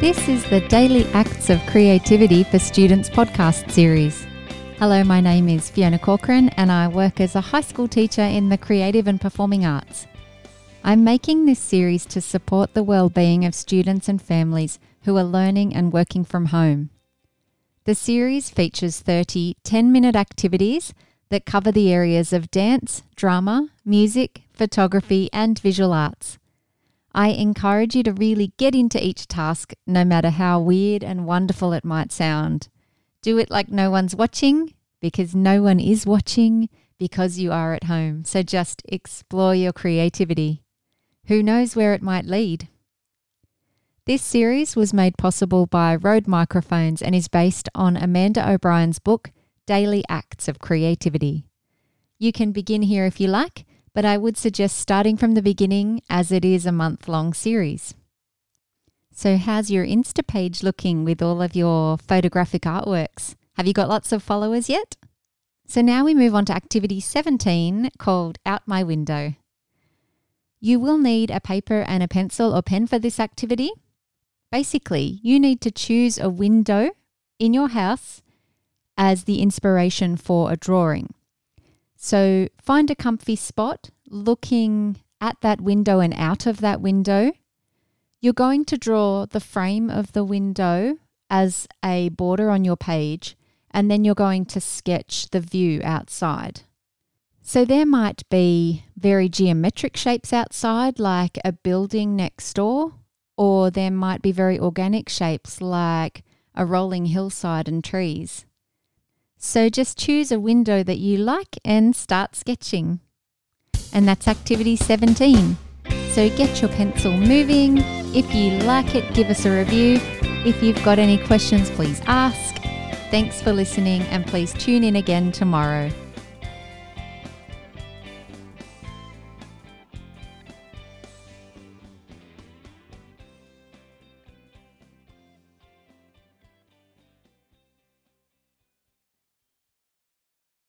This is the Daily Acts of Creativity for Students podcast series. Hello, my name is Fiona Corcoran and I work as a high school teacher in the creative and performing arts. I'm making this series to support the well-being of students and families who are learning and working from home. The series features 30 10-minute activities that cover the areas of dance, drama, music, photography, and visual arts. I encourage you to really get into each task, no matter how weird and wonderful it might sound. Do it like no one's watching, because no one is watching, because you are at home. So just explore your creativity. Who knows where it might lead? This series was made possible by Rode Microphones and is based on Amanda O'Brien's book, Daily Acts of Creativity. You can begin here if you like, but I would suggest starting from the beginning as it is a month long series. So, how's your Insta page looking with all of your photographic artworks? Have you got lots of followers yet? So, now we move on to activity 17 called Out My Window. You will need a paper and a pencil or pen for this activity. Basically, you need to choose a window in your house as the inspiration for a drawing. So find a comfy spot looking at that window and out of that window. You're going to draw the frame of the window as a border on your page, and then you're going to sketch the view outside. So there might be very geometric shapes outside, like a building next door, or there might be very organic shapes like a rolling hillside and trees. So just choose a window that you like and start sketching. And that's activity 17. So get your pencil moving. If you like it, give us a review. If you've got any questions, please ask. Thanks for listening and please tune in again tomorrow.